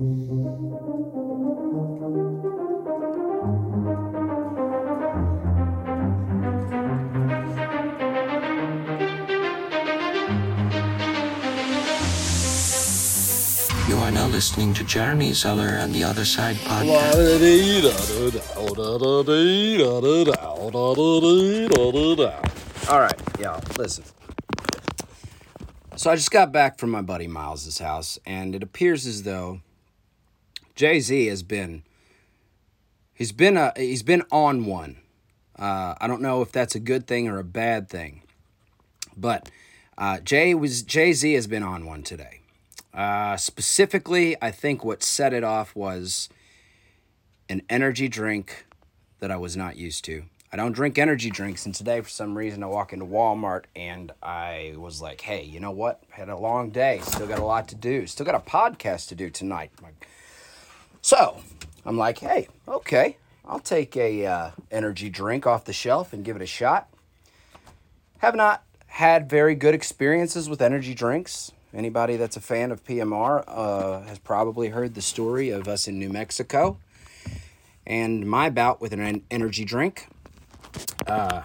You are now listening to Jeremy Zeller and the Other Side podcast. All right, y'all, listen. So I just got back from my buddy Miles's house, and it appears as though Jay Z has been he's been a he's been on one. Uh, I don't know if that's a good thing or a bad thing, but uh, Jay was Jay Z has been on one today. Uh, specifically, I think what set it off was an energy drink that I was not used to. I don't drink energy drinks, and today, for some reason, I walk into Walmart and I was like, hey, you know what? Had a long day, still got a lot to do, still got a podcast to do tonight. So I'm like, hey, okay, I'll take a uh, energy drink off the shelf and give it a shot. Have not had very good experiences with energy drinks. Anybody that's a fan of PMR uh, has probably heard the story of us in New Mexico and my bout with an energy drink. Uh,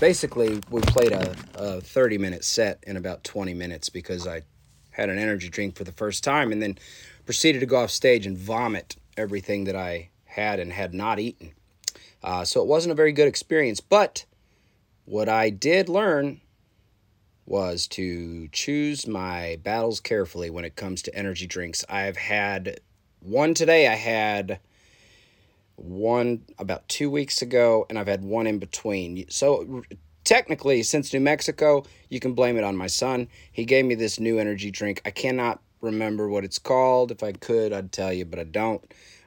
basically, we played a, a 30 minute set in about 20 minutes because I had an energy drink for the first time and then proceeded to go off stage and vomit everything that I had and had not eaten. Uh, so it wasn't a very good experience, but what I did learn was to choose my battles carefully when it comes to energy drinks. I've had one today, I had one about two weeks ago, and I've had one in between. So technically, since New Mexico, you can blame it on my son. He gave me this new energy drink. I cannot remember what it's called. If I could, I'd tell you, but I don't.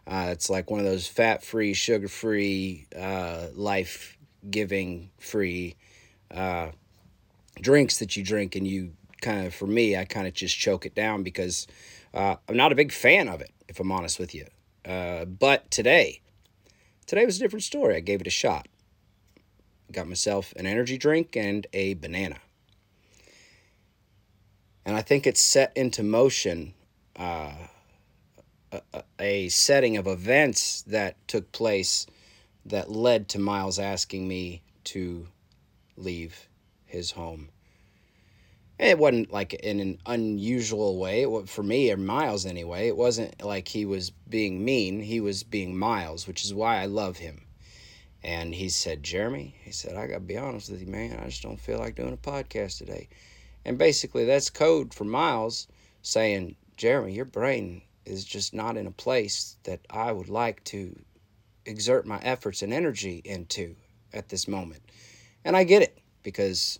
Uh, it's like one of those fat free, sugar free, uh, life giving free uh, drinks that you drink and you kind of for me i kind of just choke it down because uh, i'm not a big fan of it if i'm honest with you uh, but today today was a different story i gave it a shot got myself an energy drink and a banana and i think it set into motion uh, a, a setting of events that took place that led to miles asking me to leave his home. It wasn't like in an unusual way for me or Miles anyway. It wasn't like he was being mean. He was being Miles, which is why I love him. And he said, Jeremy, he said, I got to be honest with you, man. I just don't feel like doing a podcast today. And basically, that's code for Miles saying, Jeremy, your brain is just not in a place that I would like to exert my efforts and energy into at this moment. And I get it because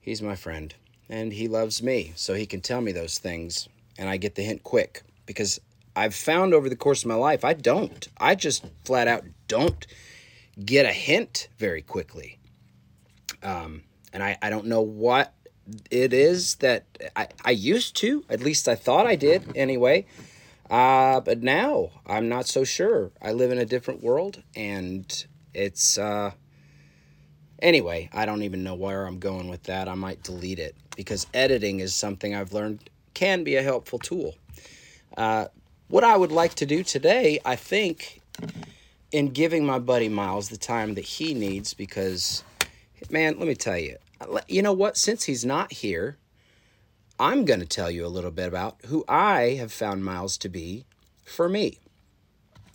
he's my friend and he loves me. So he can tell me those things and I get the hint quick because I've found over the course of my life, I don't. I just flat out don't get a hint very quickly. Um, and I, I don't know what it is that I, I used to, at least I thought I did anyway. Uh, but now I'm not so sure. I live in a different world and it's, uh, Anyway, I don't even know where I'm going with that. I might delete it because editing is something I've learned can be a helpful tool. Uh, what I would like to do today, I think, in giving my buddy Miles the time that he needs, because, man, let me tell you, you know what? Since he's not here, I'm going to tell you a little bit about who I have found Miles to be for me.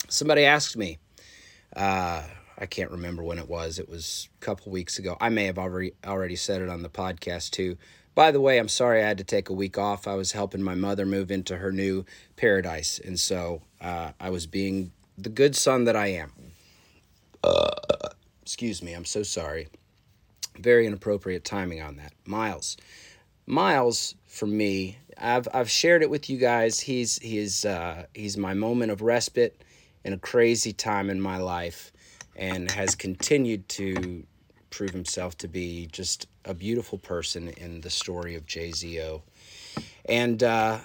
Somebody asked me, uh, I can't remember when it was. It was a couple weeks ago. I may have already already said it on the podcast too. By the way, I'm sorry I had to take a week off. I was helping my mother move into her new paradise, and so uh, I was being the good son that I am. Uh, excuse me. I'm so sorry. Very inappropriate timing on that. Miles, Miles, for me, I've I've shared it with you guys. He's he's uh, he's my moment of respite in a crazy time in my life and has continued to prove himself to be just a beautiful person in the story of JZO. And uh,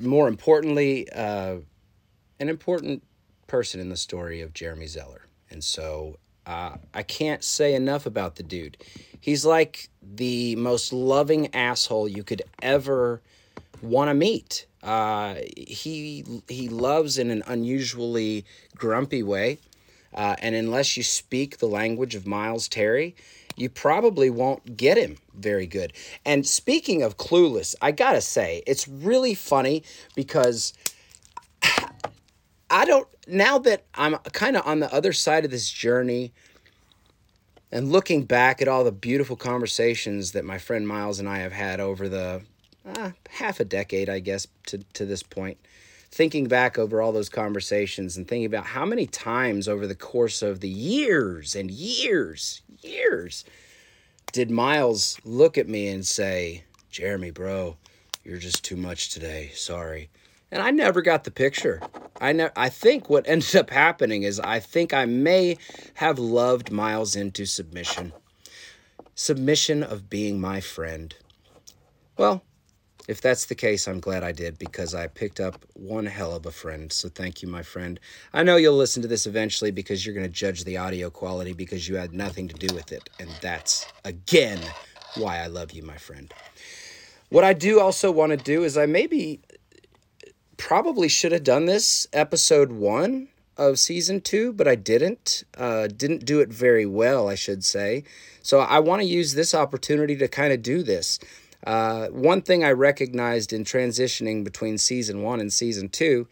more importantly, uh, an important person in the story of Jeremy Zeller. And so uh, I can't say enough about the dude. He's like the most loving asshole you could ever want to meet. Uh, he he loves in an unusually grumpy way, uh, and unless you speak the language of Miles Terry, you probably won't get him very good. And speaking of clueless, I gotta say it's really funny because I don't now that I'm kind of on the other side of this journey and looking back at all the beautiful conversations that my friend Miles and I have had over the uh, half a decade, I guess, to, to this point, thinking back over all those conversations and thinking about how many times over the course of the years and years, years, did Miles look at me and say, Jeremy, bro, you're just too much today. Sorry. And I never got the picture. I ne- I think what ended up happening is I think I may have loved Miles into submission. Submission of being my friend. Well, if that's the case, I'm glad I did because I picked up one hell of a friend. So thank you, my friend. I know you'll listen to this eventually because you're going to judge the audio quality because you had nothing to do with it. And that's, again, why I love you, my friend. What I do also want to do is I maybe probably should have done this episode one of season two, but I didn't. Uh, didn't do it very well, I should say. So I want to use this opportunity to kind of do this. Uh, one thing I recognized in transitioning between season one and season two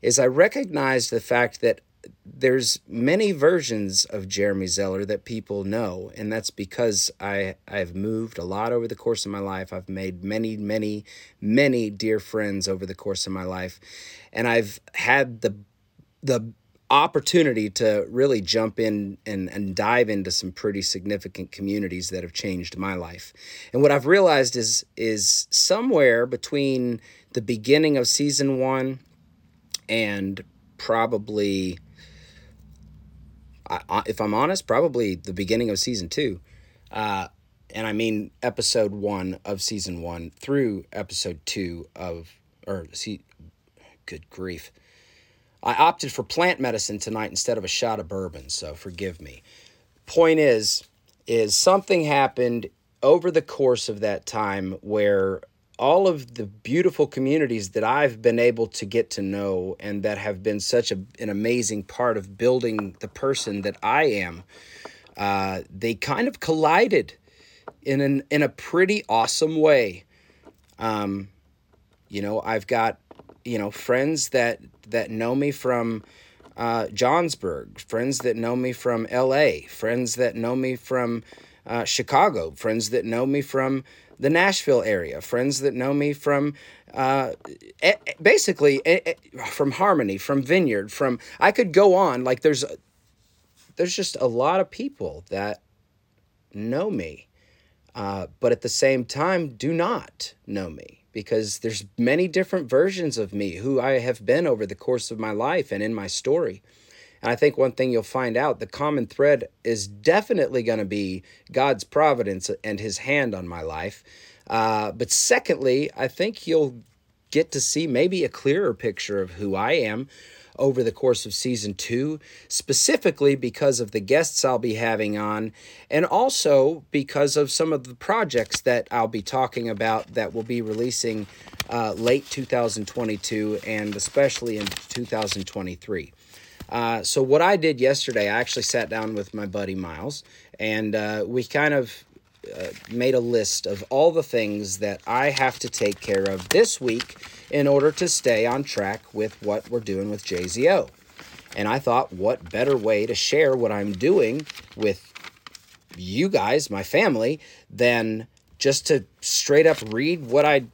is I recognized the fact that there's many versions of Jeremy Zeller that people know, and that's because I I've moved a lot over the course of my life. I've made many, many, many dear friends over the course of my life, and I've had the the opportunity to really jump in and, and dive into some pretty significant communities that have changed my life. And what I've realized is is somewhere between the beginning of season one and probably I, if I'm honest, probably the beginning of season two. Uh, and I mean episode one of season one through episode two of, or see, good grief. I opted for plant medicine tonight instead of a shot of bourbon, so forgive me. Point is, is something happened over the course of that time where all of the beautiful communities that I've been able to get to know and that have been such a, an amazing part of building the person that I am, uh, they kind of collided in an in a pretty awesome way. Um, you know, I've got you know friends that that know me from uh, Johnsburg, friends that know me from L.A., friends that know me from uh, Chicago, friends that know me from the Nashville area, friends that know me from uh, basically from Harmony, from Vineyard, from I could go on. Like there's there's just a lot of people that know me, uh, but at the same time do not know me because there's many different versions of me who I have been over the course of my life and in my story. And I think one thing you'll find out the common thread is definitely going to be God's providence and his hand on my life. Uh, but secondly, I think you'll get to see maybe a clearer picture of who I am over the course of season two, specifically because of the guests I'll be having on, and also because of some of the projects that I'll be talking about that will be releasing uh, late 2022 and especially in 2023. Uh, so what I did yesterday, I actually sat down with my buddy Miles, and uh, we kind of uh, made a list of all the things that I have to take care of this week in order to stay on track with what we're doing with JZO. And I thought, what better way to share what I'm doing with you guys, my family, than just to straight up read what I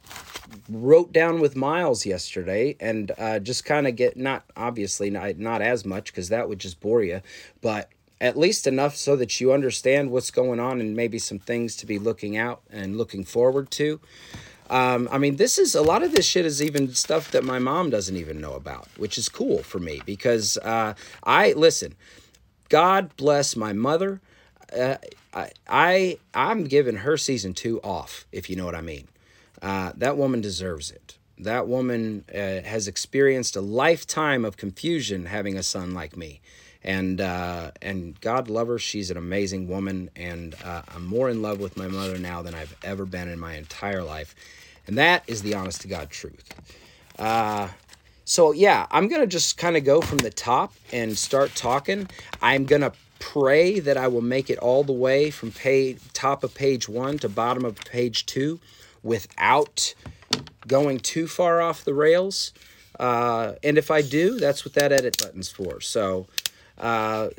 wrote down with Miles yesterday and uh, just kind of get not obviously not, not as much because that would just bore you, but at least enough so that you understand what's going on and maybe some things to be looking out and looking forward to. Um, I mean, this is a lot of this shit is even stuff that my mom doesn't even know about, which is cool for me because uh, I listen. God bless my mother. Uh, I, I I'm giving her season two off, if you know what I mean. Uh, that woman deserves it. That woman uh, has experienced a lifetime of confusion having a son like me. And uh, and God love her, she's an amazing woman, and uh, I'm more in love with my mother now than I've ever been in my entire life. And that is the honest to God truth. Uh, so, yeah, I'm going to just kind of go from the top and start talking. I'm going to pray that I will make it all the way from page, top of page one to bottom of page two without going too far off the rails. Uh, and if I do, that's what that edit button's for. So uh,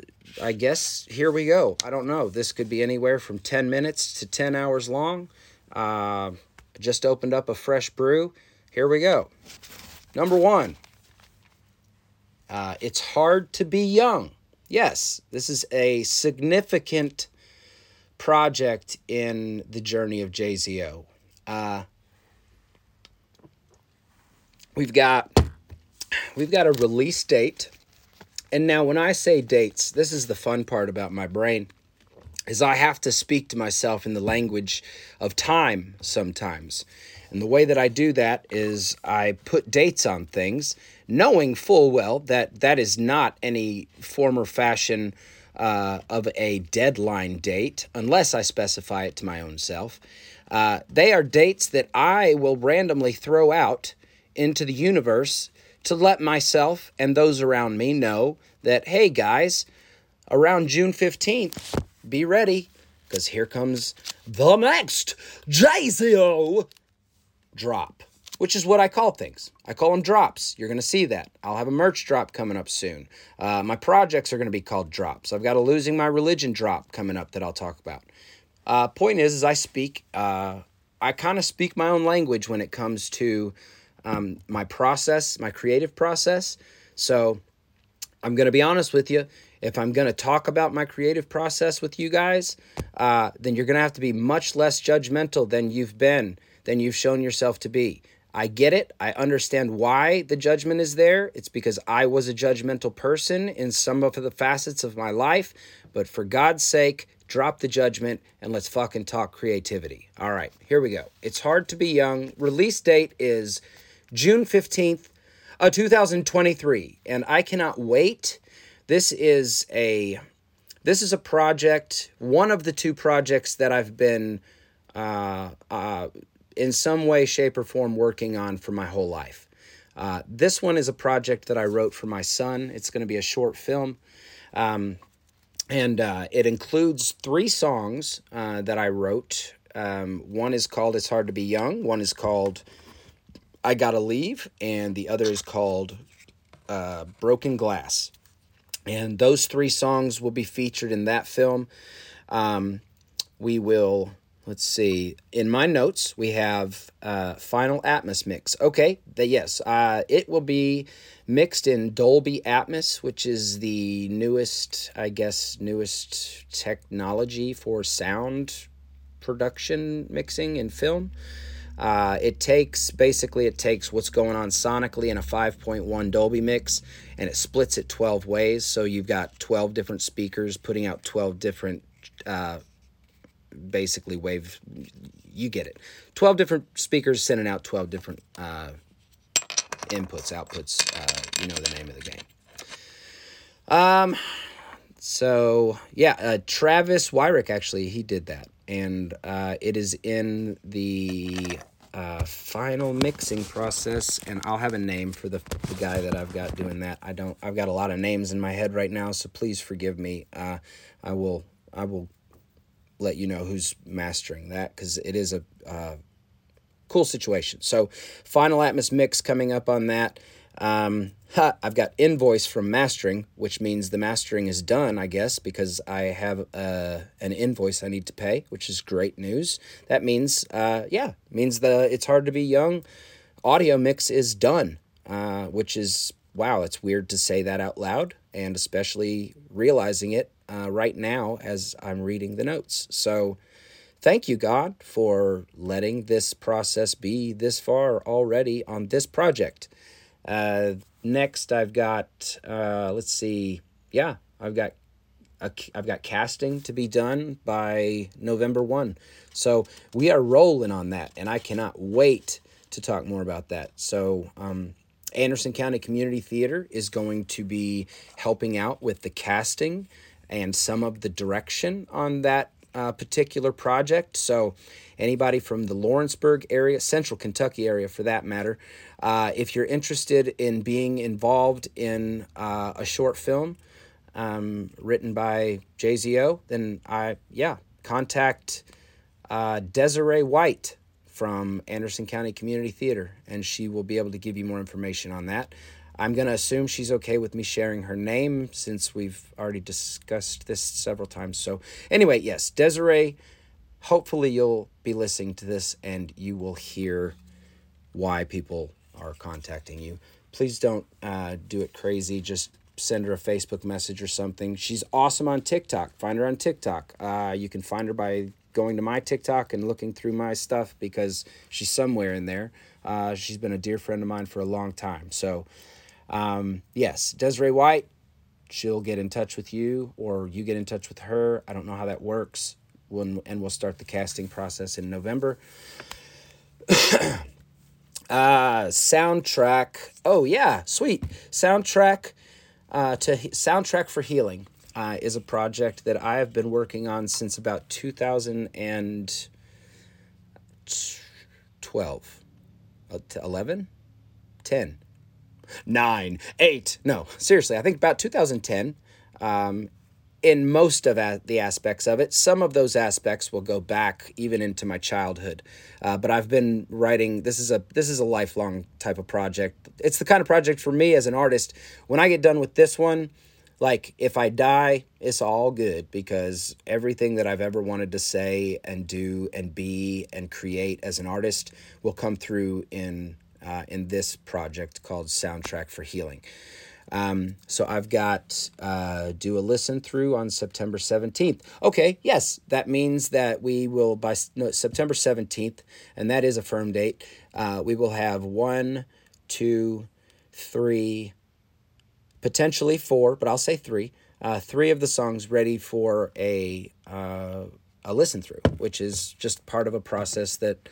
I guess here we go. I don't know. This could be anywhere from 10 minutes to 10 hours long. Uh, just opened up a fresh brew. Here we go. Number one, uh, it's hard to be young. Yes, this is a significant project in the journey of JZO. Uh, we've got we've got a release date. And now when I say dates, this is the fun part about my brain is I have to speak to myself in the language of time sometimes. And the way that I do that is I put dates on things, knowing full well that that is not any form or fashion uh, of a deadline date, unless I specify it to my own self. Uh, they are dates that I will randomly throw out into the universe to let myself and those around me know that, hey guys, around June 15th, be ready because here comes the next JZO drop, which is what I call things. I call them drops. You're going to see that. I'll have a merch drop coming up soon. Uh, my projects are going to be called drops. I've got a Losing My Religion drop coming up that I'll talk about. Uh, point is, is I speak, uh, I kind of speak my own language when it comes to um, my process, my creative process. So I'm going to be honest with you. If I'm going to talk about my creative process with you guys, uh, then you're going to have to be much less judgmental than you've been, than you've shown yourself to be. I get it. I understand why the judgment is there. It's because I was a judgmental person in some of the facets of my life. But for God's sake, drop the judgment and let's fucking talk creativity. All right, here we go. It's hard to be young. Release date is June 15th, uh, 2023. And I cannot wait. This is a this is a project, one of the two projects that I've been uh, uh, in some way, shape, or form working on for my whole life. Uh, this one is a project that I wrote for my son. It's going to be a short film. Um, and uh, it includes three songs uh, that I wrote. Um, one is called It's Hard to Be Young, one is called I Gotta Leave, and the other is called uh, Broken Glass. And those three songs will be featured in that film. Um, we will, let's see, in my notes, we have uh, Final Atmos mix. Okay, the, yes, uh, it will be mixed in Dolby Atmos, which is the newest, I guess, newest technology for sound production mixing in film. Uh, it takes basically it takes what's going on sonically in a 5.1 Dolby mix and it splits it 12 ways. So you've got 12 different speakers putting out 12 different uh, basically wave. You get it. 12 different speakers sending out 12 different uh, inputs, outputs. Uh, you know the name of the game. Um, so yeah, uh, Travis Wyrick actually he did that and uh, it is in the uh, final mixing process and i'll have a name for the, the guy that i've got doing that i don't i've got a lot of names in my head right now so please forgive me uh, i will i will let you know who's mastering that because it is a uh, cool situation so final atmos mix coming up on that um, ha, I've got invoice from mastering, which means the mastering is done, I guess, because I have uh, an invoice I need to pay, which is great news. That means, uh, yeah, means the it's hard to be young. Audio mix is done, uh, which is wow. It's weird to say that out loud, and especially realizing it uh, right now as I'm reading the notes. So. Thank you, God, for letting this process be this far already on this project. Uh, next, I've got uh, let's see, yeah, I've got a, I've got casting to be done by November one, so we are rolling on that, and I cannot wait to talk more about that. So. Um, Anderson County Community Theater is going to be helping out with the casting and some of the direction on that uh, particular project. So, anybody from the Lawrenceburg area, Central Kentucky area for that matter, uh, if you're interested in being involved in uh, a short film um, written by JZO, then I, yeah, contact uh, Desiree White from Anderson County Community Theater, and she will be able to give you more information on that. I'm going to assume she's okay with me sharing her name since we've already discussed this several times. So, anyway, yes, Desiree, hopefully you'll be listening to this and you will hear why people are contacting you. Please don't uh, do it crazy. Just send her a Facebook message or something. She's awesome on TikTok. Find her on TikTok. Uh, you can find her by going to my TikTok and looking through my stuff because she's somewhere in there. Uh, she's been a dear friend of mine for a long time. So, um, yes, Desiree White, she'll get in touch with you or you get in touch with her. I don't know how that works. When, and we'll start the casting process in November. uh, soundtrack. Oh, yeah, sweet. Soundtrack uh, to Soundtrack for Healing uh, is a project that I have been working on since about 2012. Uh, 11? 10 nine, eight. No, seriously, I think about 2010. Um, in most of the aspects of it, some of those aspects will go back even into my childhood. Uh, but I've been writing. This is a this is a lifelong type of project. It's the kind of project for me as an artist. When I get done with this one, like if I die, it's all good because everything that I've ever wanted to say and do and be and create as an artist will come through in uh, in this project called Soundtrack for Healing. Um, so I've got uh, do a listen through on September 17th. Okay, yes, that means that we will by no, September 17th, and that is a firm date. Uh, we will have one, two, three, potentially four, but I'll say three. Uh, three of the songs ready for a uh, a listen through, which is just part of a process that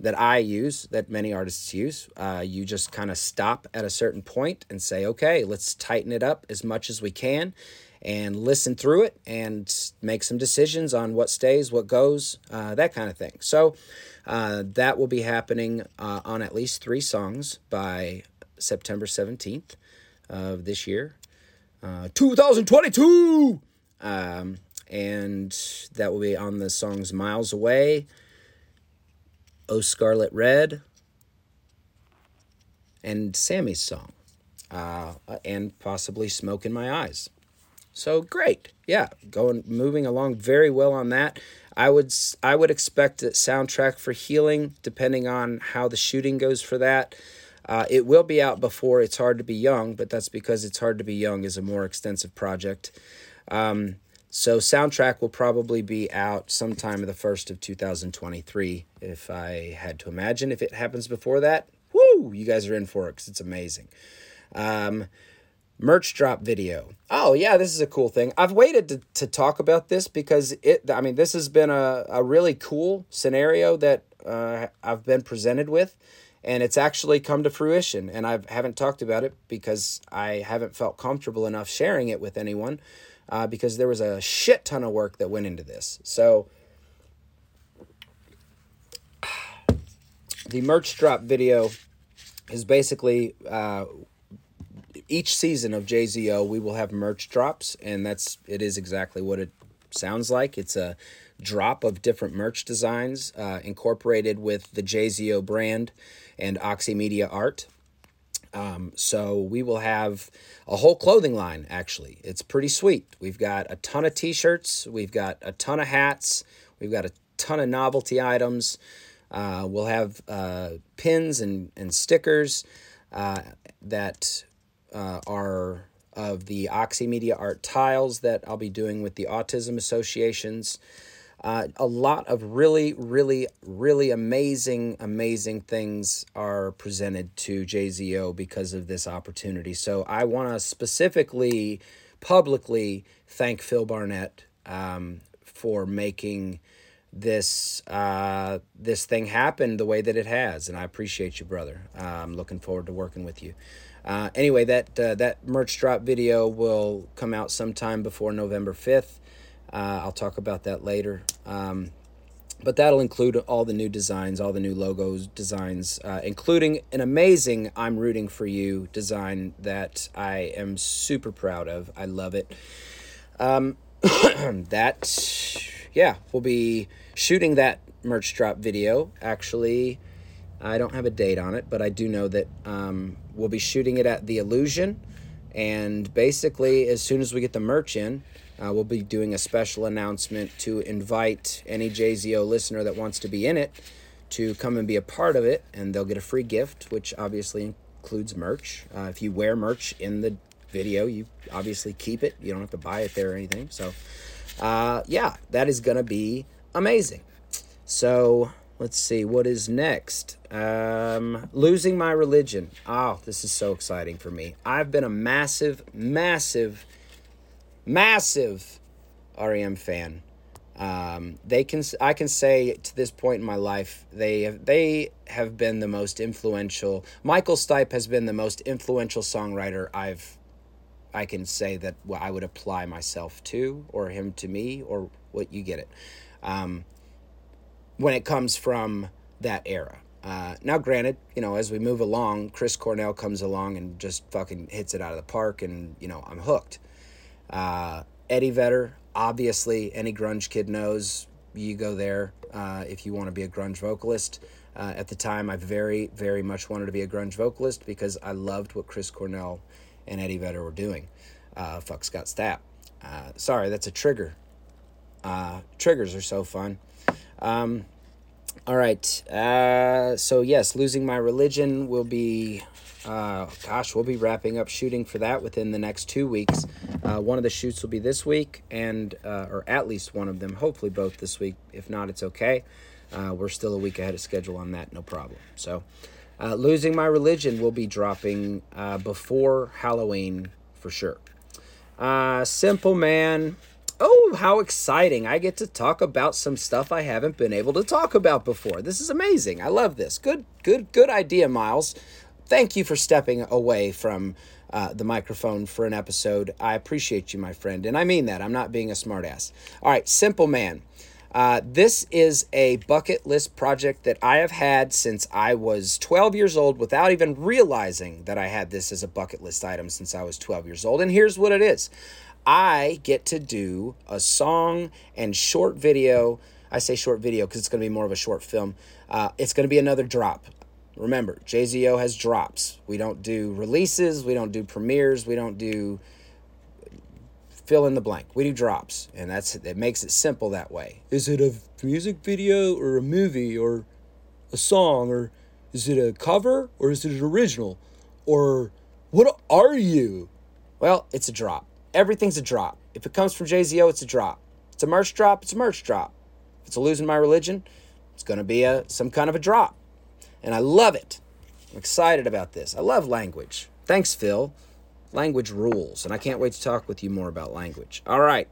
that I use, that many artists use. Uh, you just kind of stop at a certain point and say, okay, let's tighten it up as much as we can and listen through it and make some decisions on what stays, what goes, uh, that kind of thing. So uh, that will be happening uh, on at least three songs by September 17th of this year, uh, 2022. Um, and that will be on the songs Miles Away. Oh Scarlet Red, and Sammy's song, uh, and possibly Smoke in My Eyes. So great, yeah, going moving along very well on that. I would I would expect that soundtrack for Healing, depending on how the shooting goes for that. Uh, it will be out before It's Hard to Be Young, but that's because It's Hard to Be Young is a more extensive project. Um, so soundtrack will probably be out sometime in the first of 2023 if I had to imagine. If it happens before that, whoo, you guys are in for it because it's amazing. Um, merch drop video. Oh yeah, this is a cool thing. I've waited to, to talk about this because it. I mean, this has been a, a really cool scenario that uh, I've been presented with, and it's actually come to fruition. And I haven't talked about it because I haven't felt comfortable enough sharing it with anyone uh, because there was a shit ton of work that went into this. So the merch drop video is basically uh, each season of JZO we will have merch drops, and that's it is exactly what it sounds like. It's a drop of different merch designs uh, incorporated with the JZO brand and Oxymedia art. Um, so we will have a whole clothing line, actually. It's pretty sweet. We've got a ton of t shirts, we've got a ton of hats, we've got a ton of novelty items. Uh, we'll have uh, pins and, and stickers uh, that uh, are of the Oxymedia art tiles that I'll be doing with the Autism Associations. Uh, a lot of really, really, really amazing, amazing things are presented to JZO because of this opportunity. So I want to specifically, publicly thank Phil Barnett um, for making this uh, this thing happen the way that it has, and I appreciate you, brother. Uh, I'm looking forward to working with you. Uh, anyway, that uh, that merch drop video will come out sometime before November fifth. Uh, I'll talk about that later. Um, but that'll include all the new designs, all the new logos designs, uh, including an amazing "I'm rooting for you" design that I am super proud of. I love it. Um, that, yeah, we'll be shooting that merch drop video. Actually, I don't have a date on it, but I do know that um, we'll be shooting it at the Illusion. And basically, as soon as we get the merch in, uh, we'll be doing a special announcement to invite any JZO listener that wants to be in it to come and be a part of it, and they'll get a free gift, which obviously includes merch. Uh, if you wear merch in the video, you obviously keep it. You don't have to buy it there or anything. So, uh, yeah, that is going to be amazing. So, let's see what is next um, losing my religion oh this is so exciting for me i've been a massive massive massive R.E.M. fan um, they can i can say to this point in my life they have they have been the most influential michael stipe has been the most influential songwriter i've i can say that i would apply myself to or him to me or what you get it um, when it comes from that era. Uh, now, granted, you know, as we move along, Chris Cornell comes along and just fucking hits it out of the park, and you know, I'm hooked. Uh, Eddie Vedder, obviously, any grunge kid knows. You go there uh, if you want to be a grunge vocalist. Uh, at the time, I very, very much wanted to be a grunge vocalist because I loved what Chris Cornell and Eddie Vedder were doing. Uh, fuck Scott Stapp. Uh, sorry, that's a trigger. triggers are so fun. Um, all right. Uh, so yes, losing my religion will be. Uh, gosh, we'll be wrapping up shooting for that within the next two weeks. Uh, one of the shoots will be this week, and uh, or at least one of them. Hopefully, both this week. If not, it's okay. Uh, we're still a week ahead of schedule on that, no problem. So, uh, losing my religion will be dropping uh, before Halloween for sure. Simple Man oh, how exciting. I get to talk about some stuff I haven't been able to talk about before. This is amazing. I love this. Good, good, good idea, Miles. Thank you for stepping away from uh, the microphone for an episode. I appreciate you, my friend. And I mean that. I'm not being a smartass. All right, Simple Man. Uh, this is a bucket list project that I have had since I was 12 years old without even realizing that I had this as a bucket list item since I was 12 years old. And here's what it is I get to do a song and short video. I say short video because it's going to be more of a short film. Uh, it's going to be another drop. Remember, JZO has drops. We don't do releases, we don't do premieres, we don't do fill in the blank. We do drops, and that's it makes it simple that way. Is it a music video or a movie or a song or is it a cover or is it an original or what are you? Well, it's a drop everything's a drop. If it comes from JZO, it's a drop. If it's a merch drop, it's a merch drop. If it's a losing my religion, it's going to be a some kind of a drop. And I love it. I'm excited about this. I love language. Thanks, Phil. Language rules, and I can't wait to talk with you more about language. All right.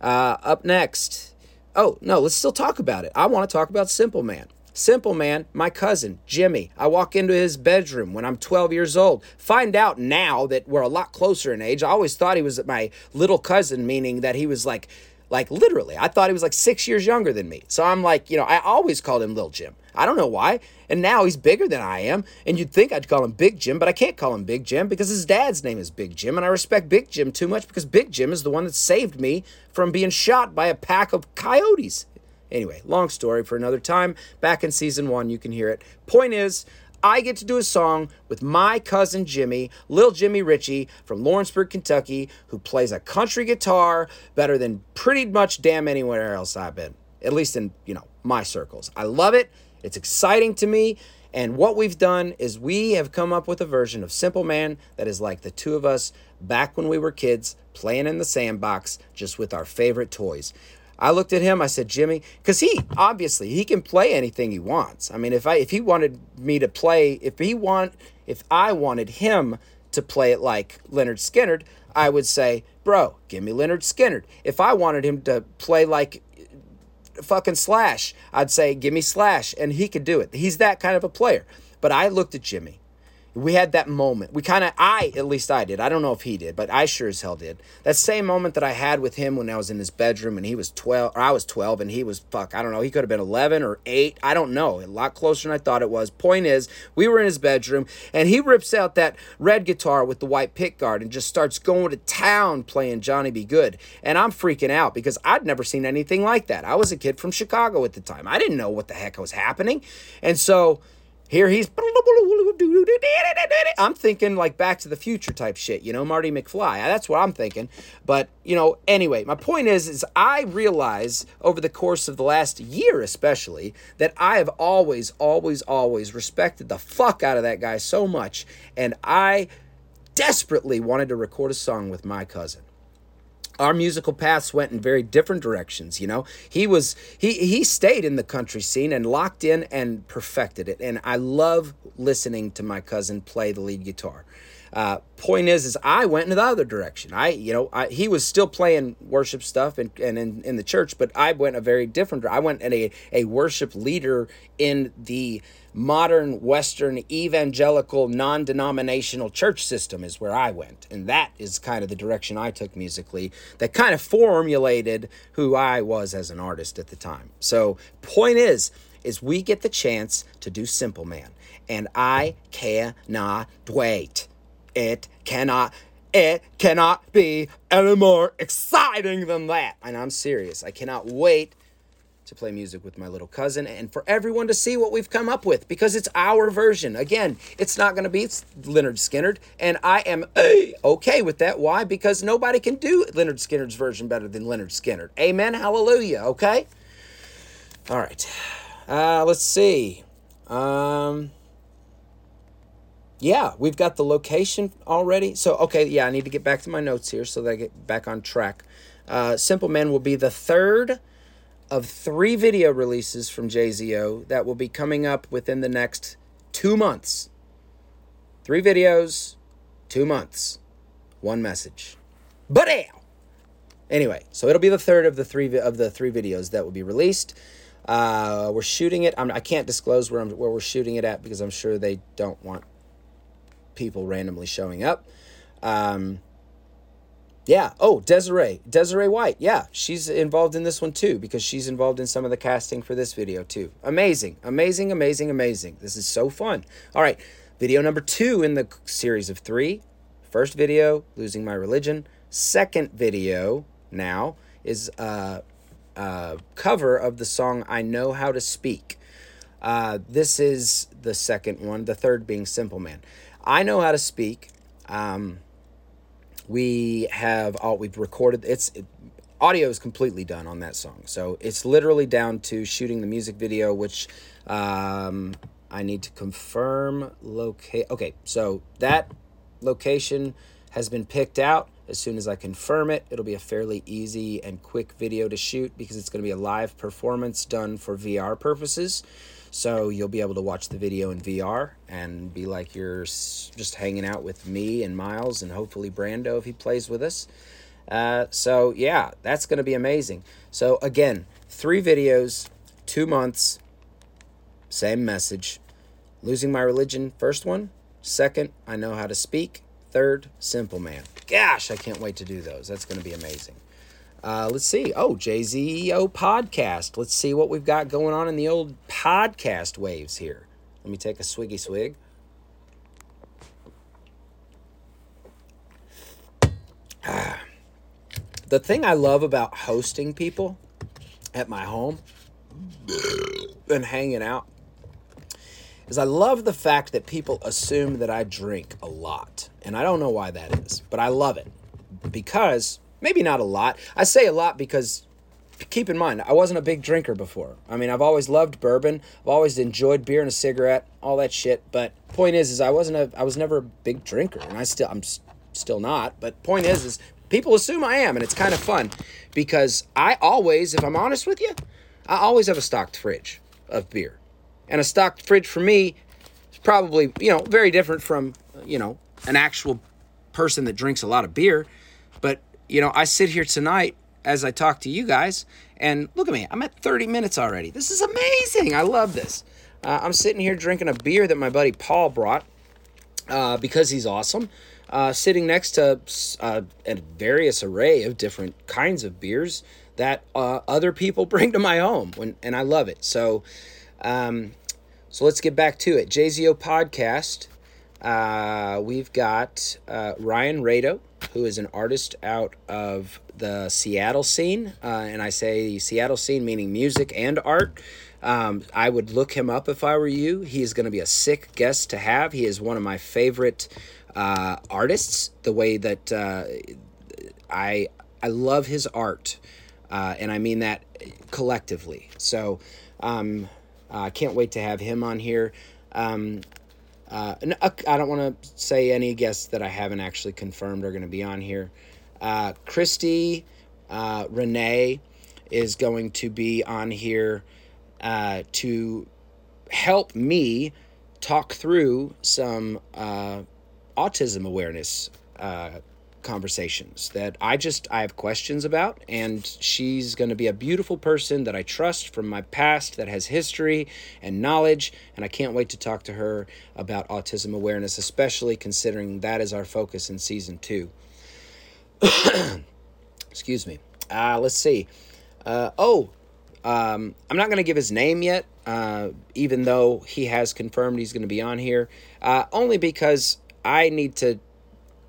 Uh, up next. Oh, no, let's still talk about it. I want to talk about Simple Man. Simple man, my cousin, Jimmy. I walk into his bedroom when I'm 12 years old. Find out now that we're a lot closer in age. I always thought he was my little cousin, meaning that he was like, like literally, I thought he was like six years younger than me. So I'm like, you know, I always called him Little Jim. I don't know why. And now he's bigger than I am. And you'd think I'd call him Big Jim, but I can't call him Big Jim because his dad's name is Big Jim. And I respect Big Jim too much because Big Jim is the one that saved me from being shot by a pack of coyotes Anyway, long story for another time. Back in season one, you can hear it. Point is, I get to do a song with my cousin Jimmy, Lil Jimmy Ritchie from Lawrenceburg, Kentucky, who plays a country guitar better than pretty much damn anywhere else I've been, at least in, you know, my circles. I love it. It's exciting to me. And what we've done is we have come up with a version of Simple Man that is like the two of us back when we were kids playing in the sandbox just with our favorite toys. I looked at him. I said, Jimmy, because he obviously he can play anything he wants. I mean, if I if he wanted me to play, if he want, if I wanted him to play it like Lynyrd Skynyrd, I would say, bro, give me Lynyrd Skynyrd. If I wanted him to play like fucking Slash, I'd say, give me Slash, and he could do it. He's that kind of a player. But I looked at Jimmy, we had that moment. We kind of, I, at least I did. I don't know if he did, but I sure as hell did. That same moment that I had with him when I was in his bedroom and he was 12, or I was 12 and he was, fuck, I don't know, he could have been 11 or 8. I don't know. A lot closer than I thought it was. Point is, we were in his bedroom and he rips out that red guitar with the white pickguard and just starts going to town playing Johnny B. Goode. And I'm freaking out because I'd never seen anything like that. I was a kid from Chicago at the time. I didn't know what the heck was happening. And so, here he's I'm thinking like Back to the Future type shit, you know, Marty McFly. That's what I'm thinking. But, you know, anyway, my point is is I realize over the course of the last year especially that I have always always always respected the fuck out of that guy so much and I desperately wanted to record a song with my cousin our musical paths went in very different directions you know? He was he he stayed in the country scene and locked in and perfected it. And i love listening to my cousin play the lead guitar uh, point is is i went in the other direction i you know I, he was still playing worship stuff and, and in, in the church but i went a very different i went in a, a worship leader in the modern Western evangelical non denominational church system, is where I went. And that is kind of the direction I took musically that kind of formulated who I was as an artist at the time. So, point is, is we get the chance to do Simple Man. And I cannot wait. It cannot it cannot be any more exciting than that. And I'm serious. I cannot wait to play music with my little cousin and for everyone to see what we've come up with because it's our version. Again, it's not going to be Lynyrd Skynyrd, and I am okay with that. Why? Because nobody can do Lynyrd Skynyrd's version better than Lynyrd Skynyrd. Amen. Hallelujah. Okay. All right. Uh, let's see. Um, yeah, we've got the location already. So, okay, yeah, I need to get back to my notes here so that I get back on track. Uh, Simple Man will be the third of three video releases from JZO that will be coming up within the next two months. Three videos, two months, one message. But anyway, so it'll be the third of the three of the three videos that will be released. Uh, we're shooting it. I'm, I can not disclose where I'm, where we're shooting it at because I'm sure they don't want people randomly showing up. Um, yeah. Oh, Desiree. Desiree White. Yeah. She's involved in this one too because she's involved in some of the casting for this video too. Amazing. Amazing, amazing, amazing. This is so fun. All right. Video number two in the series of three. First video, Losing My Religion. Second video now is a, a cover of the song I Know How to Speak. Uh, this is the second one, the third being Simple Man. I Know How to Speak. Um, we have all we've recorded it's it, audio is completely done on that song. So it's literally down to shooting the music video which um, i need to confirm locate okay so that location has been picked out. As soon as i confirm it it'll be a fairly easy and quick video to shoot because it's going to be a live performance done for vr purposes so you'll be able to watch the video in VR and be like you're just hanging out with me and Miles and hopefully Brando if he plays with us. Uh, so yeah, that's going to be amazing. So again, three videos, two months, same message. Losing my religion, first one. Second, I know how to speak. Third, simple man. Gosh, I can't wait to do those. That's going to be amazing. Uh, let's see. Oh, JZO podcast. Let's see what we've got going on in the old podcast waves here. Let me take a swiggy swig. Ah. The thing I love about hosting people at my home and hanging out is I love the fact that people assume that I drink a lot. And I don't know why that is, but I love it because maybe not a lot. I say a lot because keep in mind, I wasn't a big drinker before. I mean, I've always loved bourbon. I've always enjoyed beer and a cigarette, all that shit. But point is, is I wasn't a, I was never a big drinker, and I still, I'm still not. But point is, is people assume I am, and it's kind of fun because I always, if I'm honest with you, I always have a stocked fridge of beer, and a stocked fridge for me is probably, you know, very different from, you know, an actual person that drinks a lot of beer. But you know, I sit here tonight as I talk to you guys, and look at me, I'm at 30 minutes already. This is amazing. I love this. Uh, I'm sitting here drinking a beer that my buddy Paul brought. uh, because he's awesome. Uh, sitting next to uh, a various array of different kinds of beers that uh, other people bring to my home, when, and I love it. So, um, so let's get back to it. JZO podcast. Uh, we've got uh, Ryan Rado, who is an artist out of the Seattle scene, uh, and I say Seattle scene meaning music and art. Um, I would look him up if I were you. He is going to be a sick guest to have. He is one of my favorite uh, artists. The way that uh, I I love his art, and I mean that collectively. So um, I can't wait to have him on here. Um, uh, uh I don't want to say any guests that I haven't actually confirmed are going to be on here. Uh, Christy uh, Renee is going to be on here uh, to help me talk through some uh, autism awareness uh, conversations that I just I have questions about and she's going to be a beautiful person that I trust from my past that has history and knowledge and I can't wait to talk to her about autism awareness especially considering that is our focus in season 2. Excuse me. Uh let's see. Uh oh, um, I'm not going to give his name yet, uh, even though he has confirmed he's going to be on here, uh, only because I need to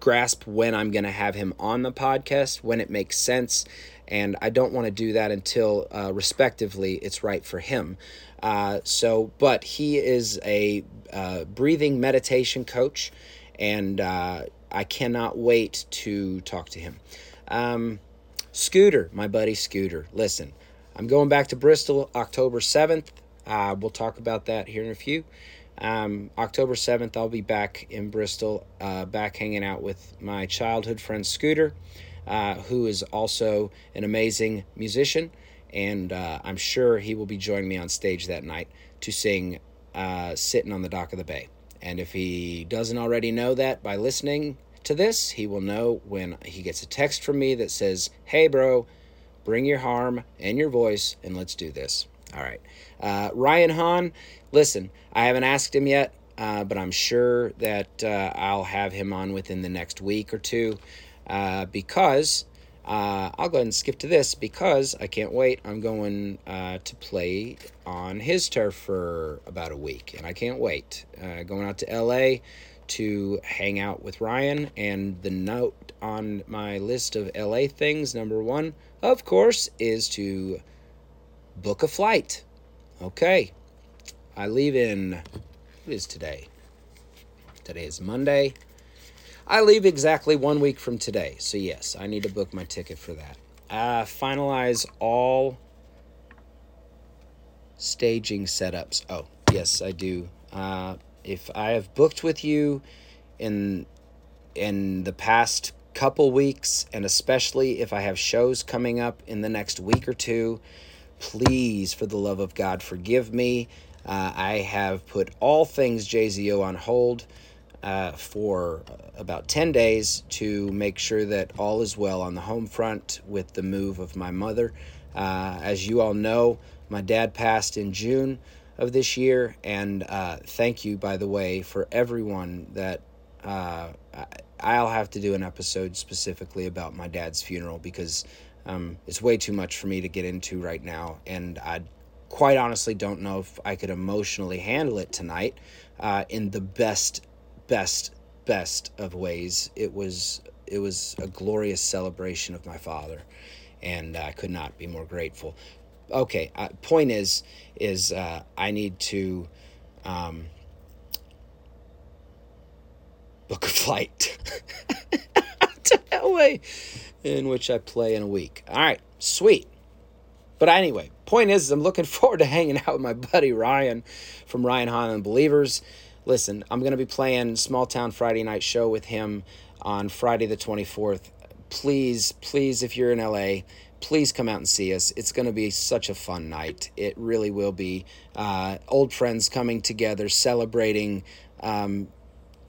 grasp when I'm going to have him on the podcast, when it makes sense. And I don't want to do that until, uh, respectively, it's right for him. Uh, so, but he is a uh, breathing meditation coach, and uh, I cannot wait to talk to him. Um, Scooter, my buddy Scooter, listen, I'm going back to Bristol October 7th. Uh, we'll talk about that here in a few. Um, October 7th, I'll be back in Bristol, uh, back hanging out with my childhood friend Scooter, uh, who is also an amazing musician. And uh, I'm sure he will be joining me on stage that night to sing uh, Sitting on the Dock of the Bay. And if he doesn't already know that by listening to this, he will know when he gets a text from me that says, Hey, bro, bring your harm and your voice, and let's do this. All right. Uh, Ryan Hahn, listen, I haven't asked him yet, uh, but I'm sure that uh, I'll have him on within the next week or two uh, because uh, I'll go ahead and skip to this because I can't wait. I'm going uh, to play on his turf for about a week, and I can't wait. going out to LA to hang out with Ryan, and the note on my list of LA things, number one, of course, is to book a flight. Okay. I leave in, what is today? Today is Monday. I leave exactly one week from today. So, yes, I need to book my ticket for that. Uh, finalize all staging setups. Oh, yes, I do. Uh, if I have booked with you in in the past couple weeks, and especially if I have shows coming up in the next week or two, please, for the love of God, forgive me. Uh, I have put all things JZO on hold uh, for about 10 days to make sure that all is well on the home front with the move of my mother. Uh, as you all know, my dad passed in June of this year, and uh, thank you, by the way, for everyone that uh, I'll have to do an episode specifically about my dad's funeral because um, it's way too much for me to get into right now, and I quite honestly don't know if I could emotionally handle it tonight uh, in the best, best, best of ways. It was it was a glorious celebration of my father, and I could not be more grateful. Okay, uh, point is is uh, I need to. Um, book a flight to LA, in which I play in a week. All right, sweet. But anyway, point is, I'm looking forward to hanging out with my buddy Ryan from Ryan Hahn Believers. Listen, I'm going to be playing Small Town Friday Night Show with him on Friday the 24th. Please, please, if you're in LA, please come out and see us. It's going to be such a fun night. It really will be. Uh, old friends coming together, celebrating um,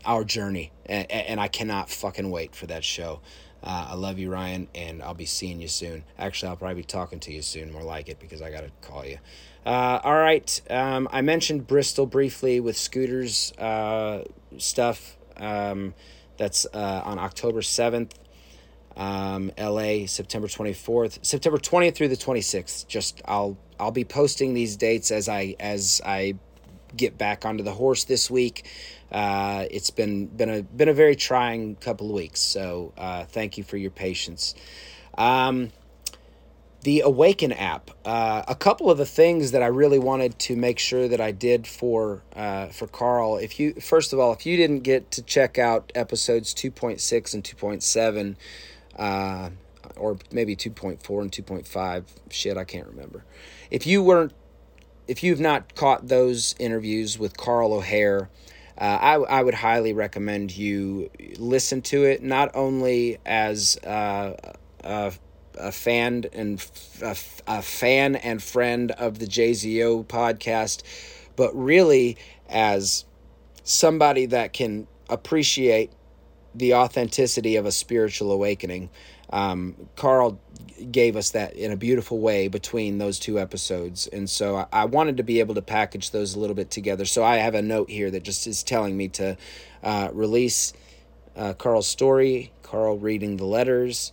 our journey, and, and I cannot fucking wait for that show. Uh, I love you, Ryan, and I'll be seeing you soon. Actually, I'll probably be talking to you soon, more like it, because I got to call you. Uh, all right. Um, I mentioned Bristol briefly with Scooter's uh, stuff. Um, that's uh, on October 7th. Um, LA, September 24th, September 20th through the 26th. Just I'll I'll be posting these dates as I as I get back onto the horse this week. Uh, it's been been a been a very trying couple of weeks. So uh, thank you for your patience. Um, the Awaken app. Uh, a couple of the things that I really wanted to make sure that I did for uh, for Carl. If you first of all, if you didn't get to check out episodes two point six and two point seven, uh, or maybe two point four and two point five, shit, I can't remember. If you weren't, if you've not caught those interviews with Carl O'Hare. Uh, I, I would highly recommend you listen to it not only as uh, a a fan and a, a fan and friend of the JZO podcast, but really as somebody that can appreciate the authenticity of a spiritual awakening. Um, Carl gave us that in a beautiful way between those two episodes. And so I, I, wanted to be able to package those a little bit together. So I have a note here that just is telling me to uh, release uh, Carl's story, Carl reading the letters,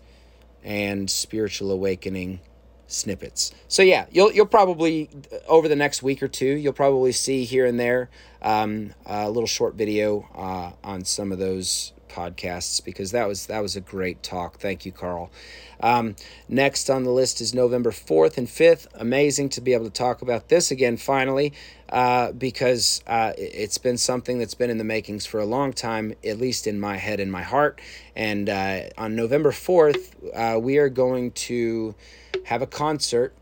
and spiritual awakening snippets. So yeah, you'll you'll probably over the next week or two you'll probably see here and there um, a little short video uh, on some of those podcasts because that was that was a great talk. Thank you, Carl. Um, next on the list is November 4th and 5th. Amazing to be able to talk about this again finally uh, because uh, it's been something that's been in the makings for a long time, at least in my head and my heart. And uh, on November 4th, uh, we are going to have a concert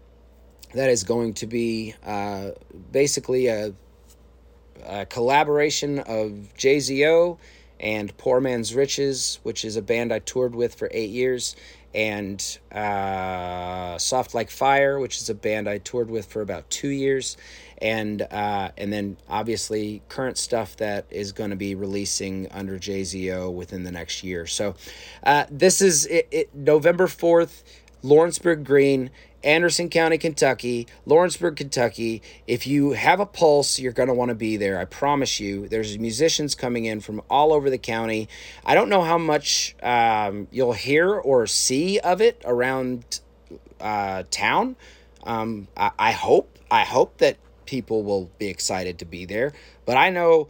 that is going to be uh, basically a, a collaboration of JZO and Poor Man's Riches, which is a band I toured with for eight years, and uh, Soft Like Fire, which is a band I toured with for about two years, and uh, and then obviously current stuff that is going to be releasing under JZO within the next year. So uh, this is it, it, November fourth, Lawrenceburg Green. Anderson County, Kentucky, Lawrenceburg, Kentucky. If you have a pulse, you're going to want to be there. I promise you. There's musicians coming in from all over the county. I don't know how much um, you'll hear or see of it around uh, town. Um, I, I hope. I hope that people will be excited to be there. But I know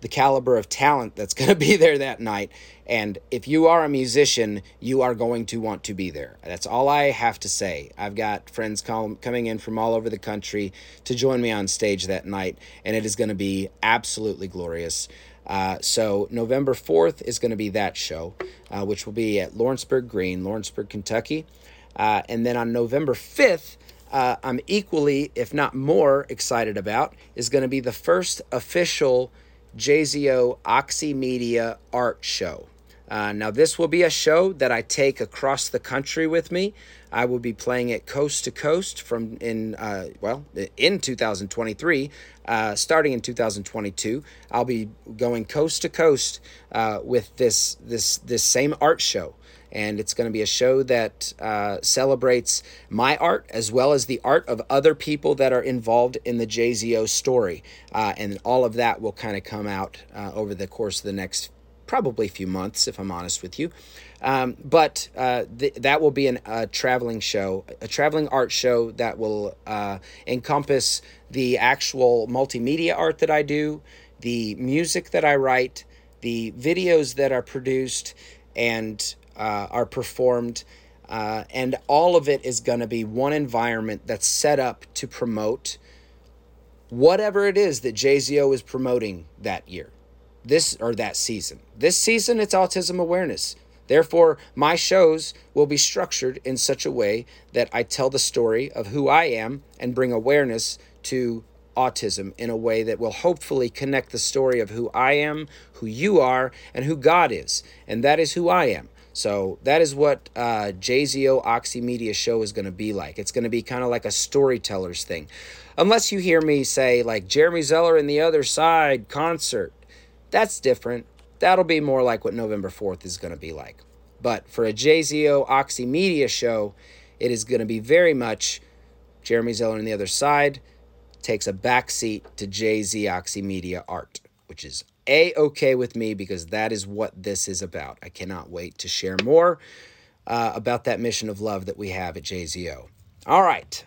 the caliber of talent that's going to be there that night. And if you are a musician, you are going to want to be there. That's all I have to say. I've got friends com- coming in from all over the country to join me on stage that night, and it is going to be absolutely glorious. Uh, so, November 4th is going to be that show, uh, which will be at Lawrenceburg Green, Lawrenceburg, Kentucky. Uh, and then on November 5th, uh, I'm equally, if not more, excited about is going to be the first official JZO Oxymedia art show. Uh, now, this will be a show that I take across the country with me. I will be playing it coast to coast from in uh, well in 2023, uh, starting in 2022. I'll be going coast to coast uh, with this this this same art show and it's going to be a show that uh, celebrates my art as well as the art of other people that are involved in the JZO story. Uh, and all of that will kind of come out over the course of the next probably a few months, if I'm honest with you. Um, but uh, th- that will be an, a traveling show, a traveling art show that will uh, encompass the actual multimedia art that I do, the music that I write, the videos that are produced, and uh, are performed. Uh, and all of it is going to be one environment that's set up to promote whatever it is that JZO is promoting that year, this or that season. This season, it's autism awareness. Therefore, my shows will be structured in such a way that I tell the story of who I am and bring awareness to autism in a way that will hopefully connect the story of who I am, who you are, and who God is. And that is who I am. So that is what uh, JZO Oxymedia show is going to be like. It's going to be kind of like a storyteller's thing. Unless you hear me say, like, Jeremy Zeller and the Other Side concert. That's different. That'll be more like what November 4th is going to be like. But for a JZO Oxy Media show, it is going to be very much Jeremy Zeller on the Other Side takes a backseat to JZ Oxy Media art, which is a okay with me because that is what this is about. I cannot wait to share more uh, about that mission of love that we have at JZO. All right.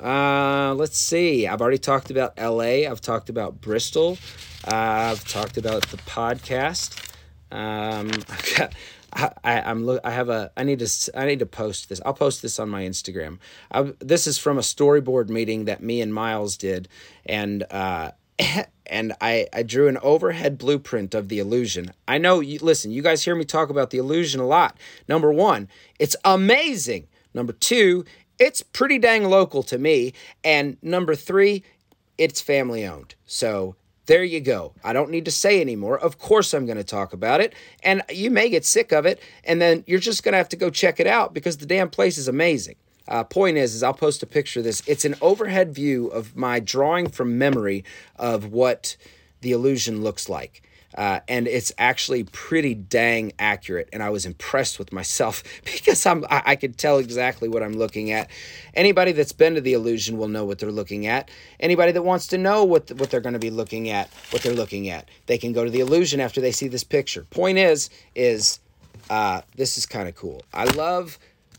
Uh, let's see. I've already talked about LA. I've talked about Bristol. Uh, I've talked about the podcast. Um, I've got, I, I, am look. I have a. I need to. I need to post this. I'll post this on my Instagram. I, this is from a storyboard meeting that me and Miles did, and uh, and I I drew an overhead blueprint of the illusion. I know. You listen. You guys hear me talk about the illusion a lot. Number one, it's amazing. Number two, it's pretty dang local to me. And number three, it's family owned. So there you go. I don't need to say anymore. Of course, I'm going to talk about it. And you may get sick of it. And then you're just going to have to go check it out because the damn place is amazing. Uh, point is, is I'll post a picture of this. It's an overhead view of my drawing from memory of what the illusion looks like. Uh, and it's actually pretty dang accurate. And I was impressed with myself because I'm I, I could tell exactly what I'm looking at. Anybody that's been to the illusion will know what they're looking at. Anybody that wants to know what the, what they're going to be looking at, what they're looking at, they can go to the illusion after they see this picture. Point is, is uh, this is kind of cool. I love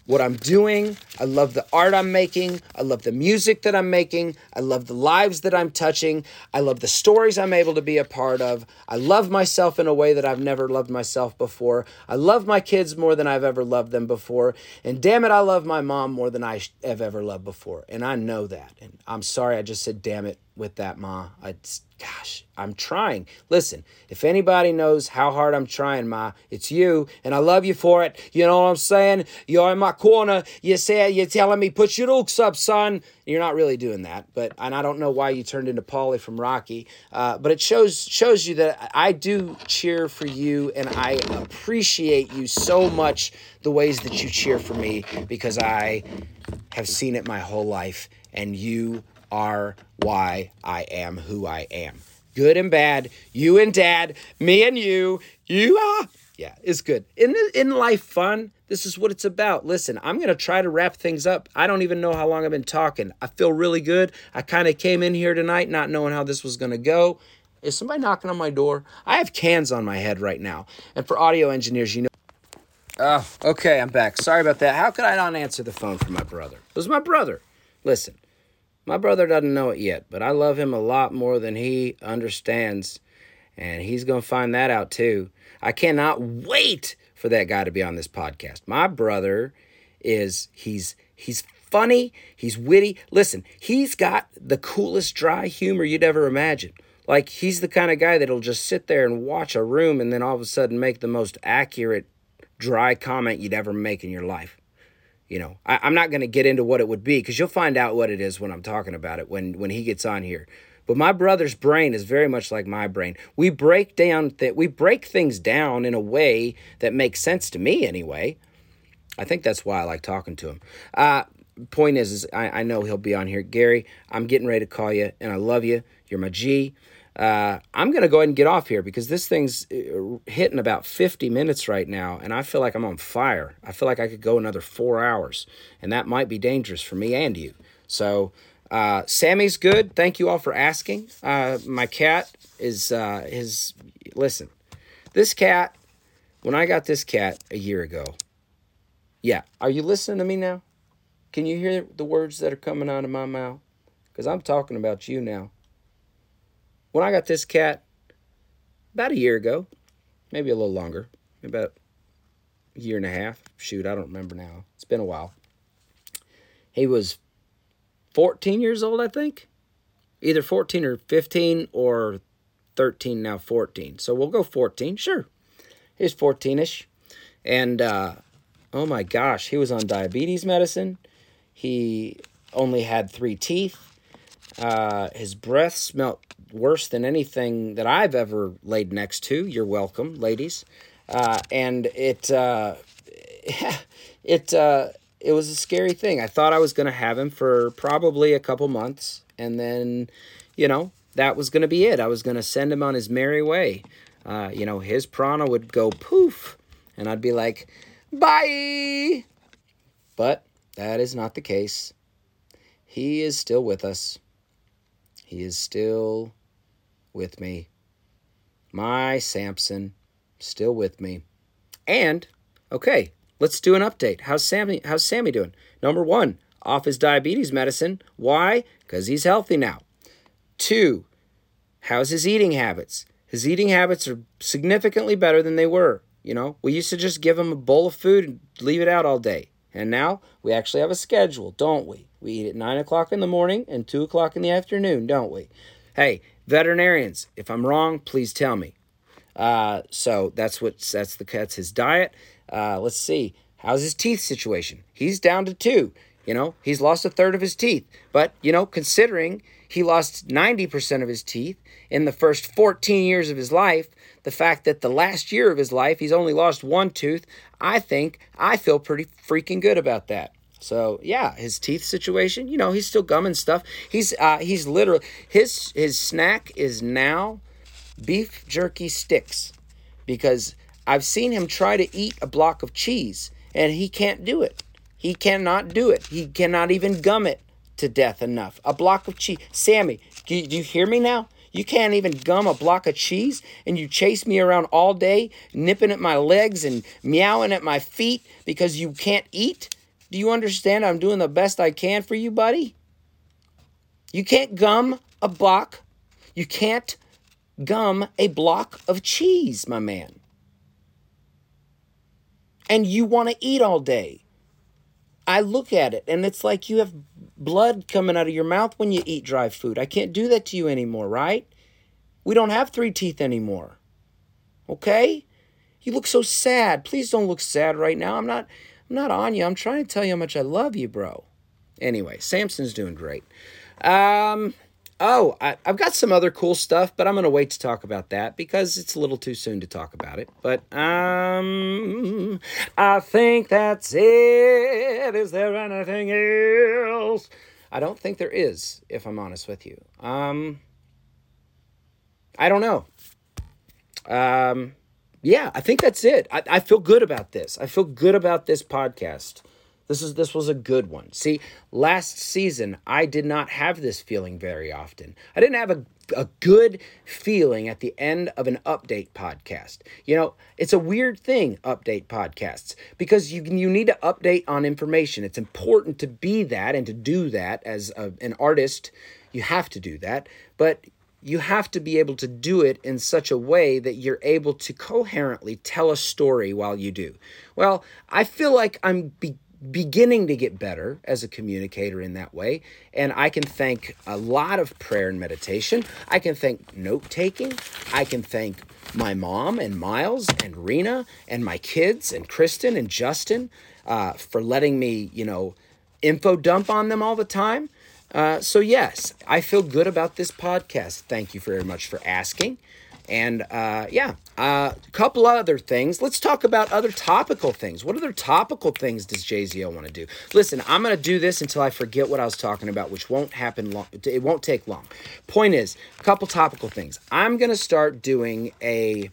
what I'm doing. I love the art I'm making. I love the music that I'm making. I love the lives that I'm touching. I love the stories I'm able to be a part of. I love myself in a way that I've never loved myself before. I love my kids more than I've ever loved them before. And damn it, I love my mom more than I have ever loved before. And I know that. And I'm sorry I just said damn it with that, Ma. I gosh, I'm trying. Listen, if anybody knows how hard I'm trying, Ma, it's you, and I love you for it. You know what I'm saying? You're in my corner. You say you're telling me put your looks up, son. You're not really doing that, but and I don't know why you turned into Paulie from Rocky. Uh, but it shows shows you that I do cheer for you, and I appreciate you so much the ways that you cheer for me because I have seen it my whole life, and you are why I am who I am. Good and bad, you and dad, me and you, you are. Yeah, it's good. In in life fun, this is what it's about. Listen, I'm going to try to wrap things up. I don't even know how long I've been talking. I feel really good. I kind of came in here tonight not knowing how this was going to go. Is somebody knocking on my door? I have cans on my head right now. And for audio engineers, you know. Oh, okay, I'm back. Sorry about that. How could I not answer the phone for my brother? It was my brother. Listen, my brother doesn't know it yet, but I love him a lot more than he understands. And he's going to find that out too. I cannot wait for that guy to be on this podcast. My brother is he's he's funny, he's witty. Listen, he's got the coolest dry humor you'd ever imagine. Like he's the kind of guy that'll just sit there and watch a room and then all of a sudden make the most accurate dry comment you'd ever make in your life. You know, I, am not going to get into what it would be because you'll find out what it is when I'm talking about it when when he gets on here. But my brother's brain is very much like my brain. We break down that we break things down in a way that makes sense to me anyway. I think that's why I like talking to him. Uh, point is, is I, I know he'll be on here. Gary, I'm getting ready to call you, and I love you. You're my G. Uh, I'm going to go ahead and get off here because this thing's uh, hitting about 50 minutes right now, and I feel like I'm on fire. I feel like I could go another four hours, and that might be dangerous for me and you. So, uh, Sammy's good. Thank you all for asking. Uh, my cat is uh, his. Listen, this cat. When I got this cat a year ago, yeah. Are you listening to me now? Can you hear the words that are coming out of my mouth? Because I'm talking about you now when I got this cat about a year ago, maybe a little longer, about a year and a half. Shoot, I don't remember now. It's been a while. He was 14 years old, I think. Either 14 or 15 or 13, now 14. So we'll go 14. Sure. He's 14 ish. And uh, oh my gosh, he was on diabetes medicine. He only had three teeth. Uh, his breath smelled worse than anything that I've ever laid next to. You're welcome, ladies. Uh, and it, uh, it, uh, it was a scary thing. I thought I was going to have him for probably a couple months, and then, you know, that was going to be it. I was going to send him on his merry way. Uh, you know, his prana would go poof, and I'd be like, bye. But that is not the case. He is still with us. He is still with me. My Samson, still with me. And, okay, let's do an update. How's Sammy, how's Sammy doing? Number one, off his diabetes medicine. Why? Because he's healthy now. Two, how's his eating habits? His eating habits are significantly better than they were. You know, we used to just give him a bowl of food and leave it out all day. And now we actually have a schedule, don't we? We eat at 9 o'clock in the morning and 2 o'clock in the afternoon, don't we? Hey, veterinarians, if I'm wrong, please tell me. Uh, so that's what that's the that's his diet. Uh, let's see, how's his teeth situation? He's down to two. You know, he's lost a third of his teeth. But you know, considering he lost 90% of his teeth in the first 14 years of his life, the fact that the last year of his life he's only lost one tooth, I think I feel pretty freaking good about that. So yeah, his teeth situation, you know, he's still gumming stuff. He's uh, he's literally his his snack is now beef jerky sticks because I've seen him try to eat a block of cheese and he can't do it. He cannot do it. He cannot even gum it to death enough. A block of cheese. Sammy, do you, do you hear me now? You can't even gum a block of cheese and you chase me around all day, nipping at my legs and meowing at my feet because you can't eat? Do you understand I'm doing the best I can for you, buddy? You can't gum a block. You can't gum a block of cheese, my man. And you want to eat all day. I look at it and it's like you have blood coming out of your mouth when you eat dry food. I can't do that to you anymore, right? We don't have three teeth anymore. Okay? You look so sad. Please don't look sad right now. I'm not I'm not on you. I'm trying to tell you how much I love you, bro. Anyway, Samson's doing great. Um Oh, I, have got some other cool stuff, but I'm going to wait to talk about that because it's a little too soon to talk about it. But um, I think that's it. Is there anything else? I don't think there is, if I'm honest with you. Um, I don't know. Um, yeah, I think that's it. I, I feel good about this. I feel good about this podcast. This is this was a good one. See, last season I did not have this feeling very often. I didn't have a a good feeling at the end of an update podcast. You know, it's a weird thing update podcasts because you you need to update on information. It's important to be that and to do that as a, an artist. You have to do that, but you have to be able to do it in such a way that you're able to coherently tell a story while you do. Well, I feel like I'm be- beginning to get better as a communicator in that way. And I can thank a lot of prayer and meditation. I can thank note taking. I can thank my mom and Miles and Rena and my kids and Kristen and Justin uh, for letting me, you know, info dump on them all the time. Uh, so, yes, I feel good about this podcast. Thank you very much for asking. And uh, yeah, a uh, couple other things. Let's talk about other topical things. What other topical things does JZO want to do? Listen, I'm going to do this until I forget what I was talking about, which won't happen long. It won't take long. Point is, a couple topical things. I'm going to start doing a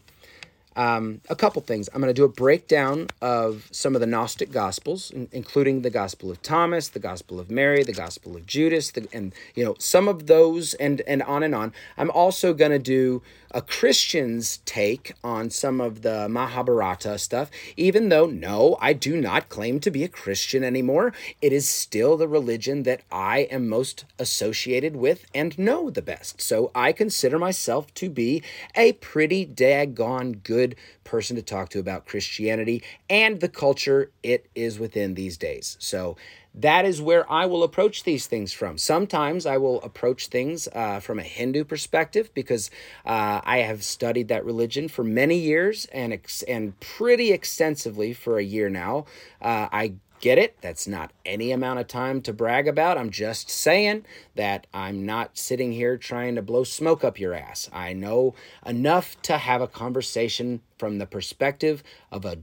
um, a couple things. I'm going to do a breakdown of some of the Gnostic Gospels, in, including the Gospel of Thomas, the Gospel of Mary, the Gospel of Judas, the, and you know some of those, and and on and on. I'm also going to do a Christian's take on some of the Mahabharata stuff, even though, no, I do not claim to be a Christian anymore. It is still the religion that I am most associated with and know the best. So I consider myself to be a pretty daggone good person to talk to about Christianity and the culture it is within these days. So that is where I will approach these things from. Sometimes I will approach things uh, from a Hindu perspective because uh, I have studied that religion for many years and ex- and pretty extensively for a year now. Uh, I get it. That's not any amount of time to brag about. I'm just saying that I'm not sitting here trying to blow smoke up your ass. I know enough to have a conversation from the perspective of a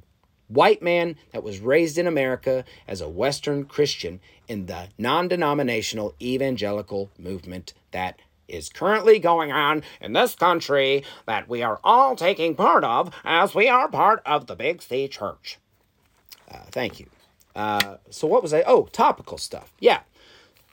white man that was raised in America as a Western Christian in the non denominational evangelical movement that is currently going on in this country that we are all taking part of as we are part of the Big C Church. Uh, thank you. Uh, so, what was I? Oh, topical stuff. Yeah.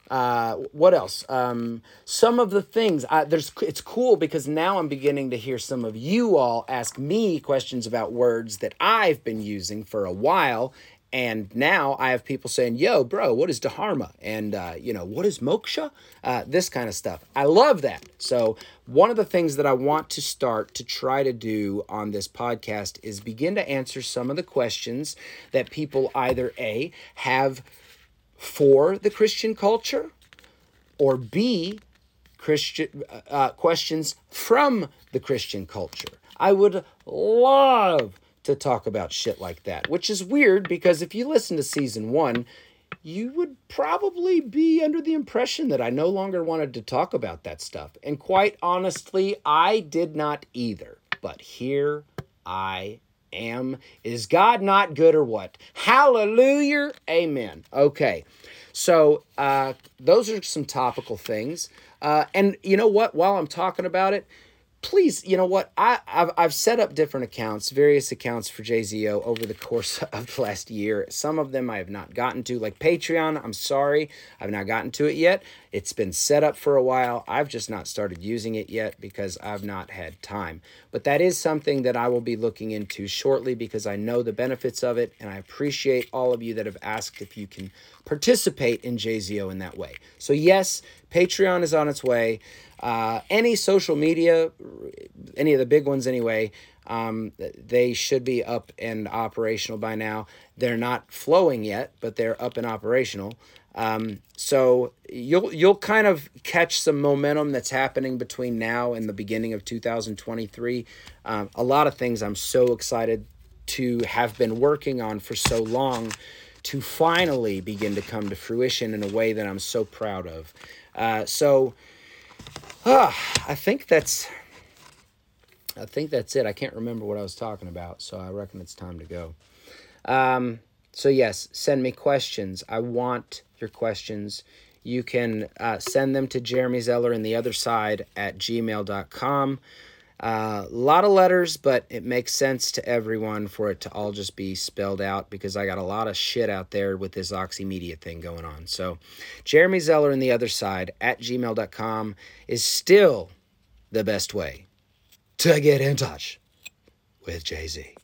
Uh, what else? Um, some of the things I, there's it's cool because now I'm beginning to hear some of you all ask me questions about words that I've been using for a while, and now I have people saying, "Yo, bro, what is dharma?" and uh, you know, "What is moksha?" Uh, this kind of stuff. I love that. So one of the things that I want to start to try to do on this podcast is begin to answer some of the questions that people either a have for the Christian culture, or b Christian uh, questions from the Christian culture. I would love to talk about shit like that, which is weird because if you listen to season one, you would probably be under the impression that I no longer wanted to talk about that stuff. And quite honestly, I did not either. But here I am. Is God not good or what? Hallelujah. Amen. Okay. So uh, those are some topical things. Uh, and you know what? While I'm talking about it, please, you know what? I, I've, I've set up different accounts, various accounts for JZO over the course of the last year. Some of them I have not gotten to, like Patreon. I'm sorry, I've not gotten to it yet. It's been set up for a while. I've just not started using it yet because I've not had time. But that is something that I will be looking into shortly because I know the benefits of it and I appreciate all of you that have asked if you can participate in JZO in that way. So, yes, Patreon is on its way. Uh, any social media, any of the big ones anyway, um, they should be up and operational by now. They're not flowing yet, but they're up and operational. Um, so you'll you'll kind of catch some momentum that's happening between now and the beginning of 2023. Um, a lot of things I'm so excited to have been working on for so long to finally begin to come to fruition in a way that I'm so proud of. Uh, so Ah, I think that's I think that's it. I can't remember what I was talking about, so I reckon it's time to go. Um, so yes, send me questions. I want your questions. You can uh, send them to Jeremy Zeller and the other side at gmail.com. A uh, lot of letters, but it makes sense to everyone for it to all just be spelled out because I got a lot of shit out there with this Oxymedia thing going on. So, Jeremy Zeller and the other side at gmail.com is still the best way to get in touch with Jay Z.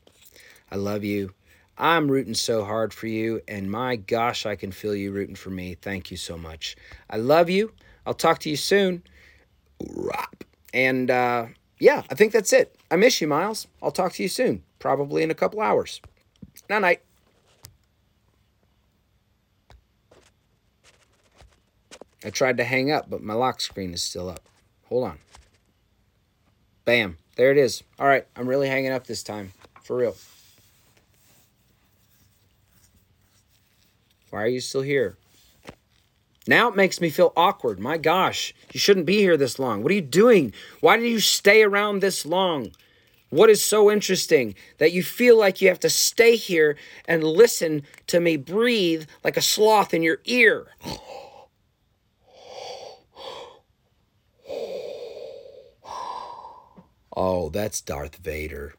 I love you. I'm rooting so hard for you, and my gosh, I can feel you rooting for me. Thank you so much. I love you. I'll talk to you soon. And, uh, yeah, I think that's it. I miss you, Miles. I'll talk to you soon, probably in a couple hours. Night night. I tried to hang up, but my lock screen is still up. Hold on. Bam. There it is. All right, I'm really hanging up this time. For real. Why are you still here? Now it makes me feel awkward. My gosh, you shouldn't be here this long. What are you doing? Why did you stay around this long? What is so interesting that you feel like you have to stay here and listen to me breathe like a sloth in your ear? Oh, that's Darth Vader.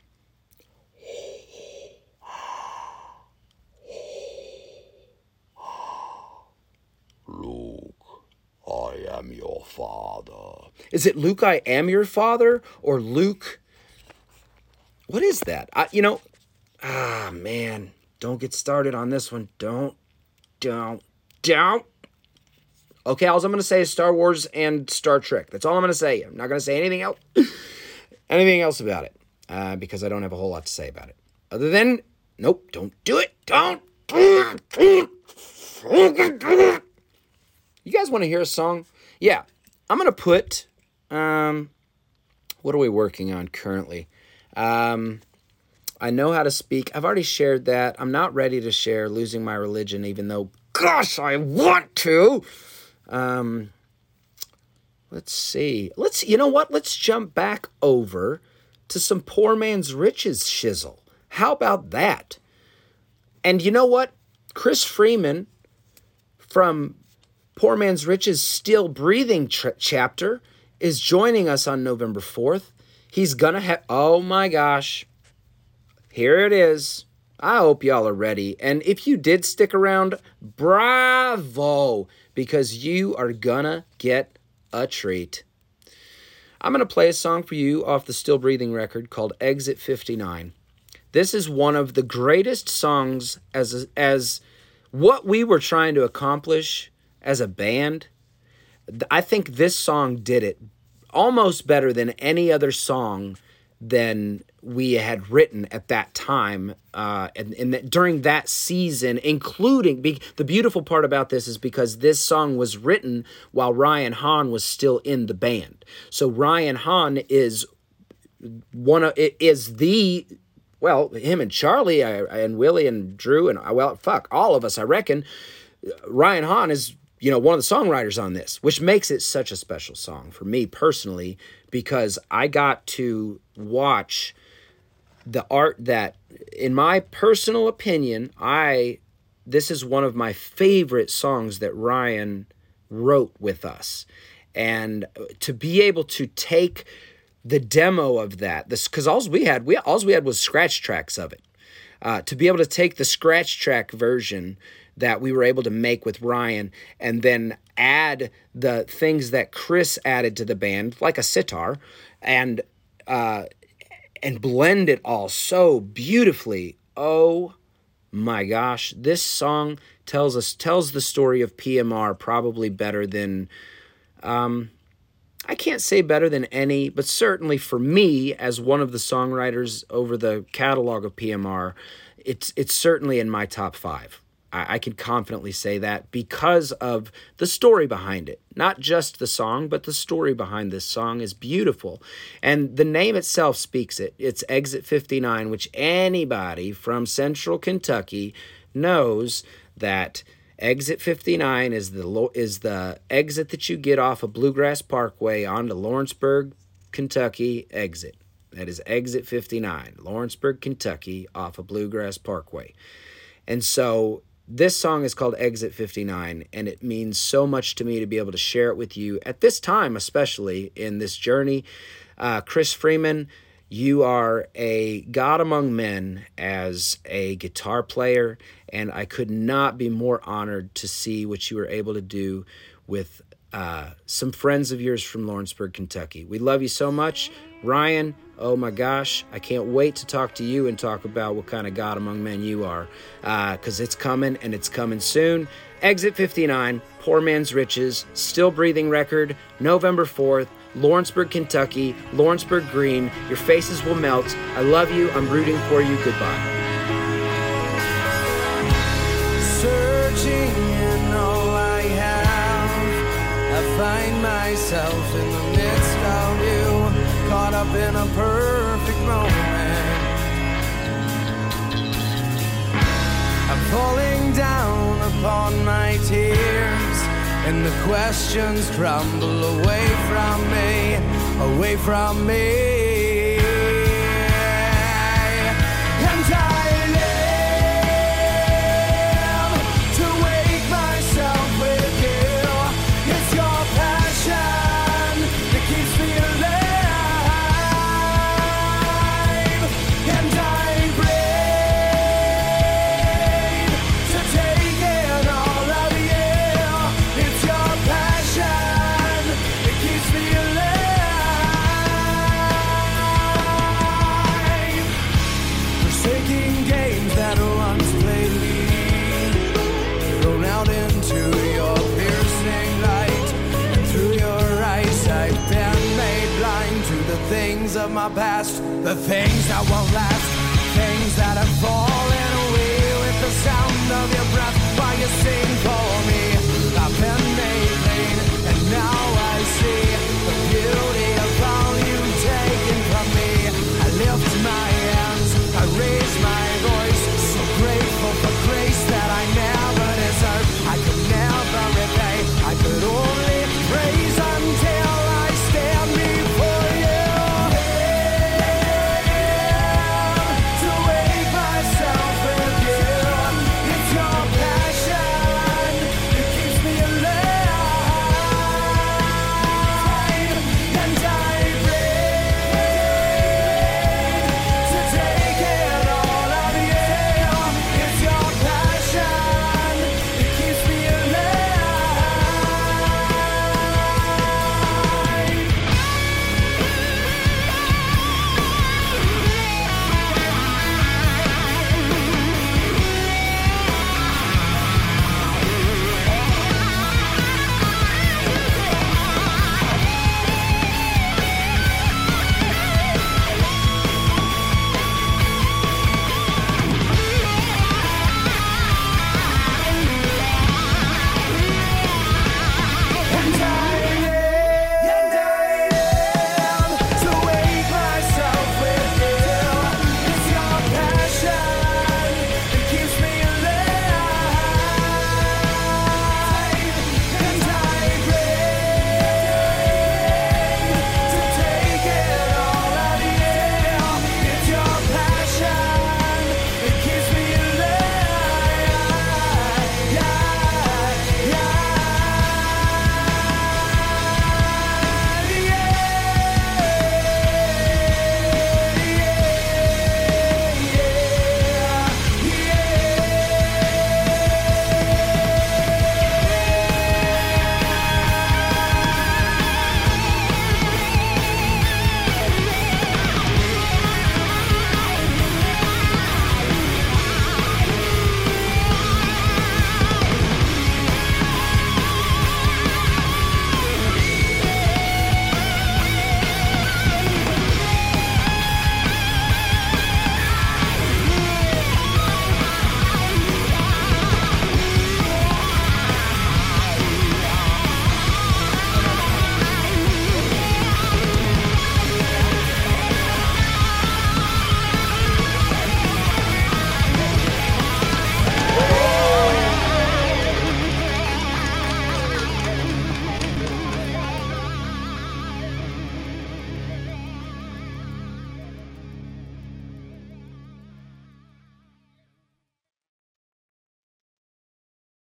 Luke, I am your father. Is it Luke, I am your father? Or Luke? What is that? I, you know, ah, man. Don't get started on this one. Don't, don't, don't. Okay, all I'm going to say is Star Wars and Star Trek. That's all I'm going to say. I'm not going to say anything else, anything else about it, uh, because I don't have a whole lot to say about it. Other than, nope, don't do it. Don't. You guys want to hear a song? Yeah, I'm gonna put. Um, what are we working on currently? Um, I know how to speak. I've already shared that. I'm not ready to share losing my religion, even though, gosh, I want to. Um, let's see. Let's. You know what? Let's jump back over to some poor man's riches shizzle. How about that? And you know what? Chris Freeman from Poor Man's Riches Still Breathing chapter is joining us on November 4th. He's gonna have, oh my gosh, here it is. I hope y'all are ready. And if you did stick around, bravo, because you are gonna get a treat. I'm gonna play a song for you off the Still Breathing record called Exit 59. This is one of the greatest songs as as what we were trying to accomplish as a band. I think this song did it almost better than any other song than we had written at that time uh, and, and that during that season including be, the beautiful part about this is because this song was written while ryan hahn was still in the band so ryan hahn is one of is the well him and charlie and willie and drew and well fuck all of us i reckon ryan hahn is you know, one of the songwriters on this, which makes it such a special song for me personally, because I got to watch the art that, in my personal opinion, I this is one of my favorite songs that Ryan wrote with us. And to be able to take the demo of that, this because all we had, we all we had was scratch tracks of it. Uh, to be able to take the scratch track version that we were able to make with Ryan and then add the things that Chris added to the band, like a sitar, and uh, and blend it all so beautifully. Oh my gosh, this song tells us tells the story of PMR probably better than um, I can't say better than any, but certainly for me as one of the songwriters over the catalog of PMR, it's it's certainly in my top 5. I, I can confidently say that because of the story behind it. Not just the song, but the story behind this song is beautiful. And the name itself speaks it. It's Exit 59, which anybody from central Kentucky knows that exit 59 is the is the exit that you get off of Bluegrass Parkway onto Lawrenceburg, Kentucky exit. That is exit 59, Lawrenceburg, Kentucky off of Bluegrass Parkway. And so this song is called Exit 59, and it means so much to me to be able to share it with you at this time, especially in this journey. Uh, Chris Freeman, you are a God among men as a guitar player, and I could not be more honored to see what you were able to do with uh, some friends of yours from Lawrenceburg, Kentucky. We love you so much. Ryan, oh my gosh, I can't wait to talk to you and talk about what kind of God among men you are because uh, it's coming and it's coming soon. Exit 59, Poor Man's Riches, Still Breathing Record, November 4th, Lawrenceburg, Kentucky, Lawrenceburg Green. Your faces will melt. I love you. I'm rooting for you. Goodbye. Searching in all I have, I find myself in caught up in a perfect moment. I'm falling down upon my tears, and the questions crumble away from me, away from me.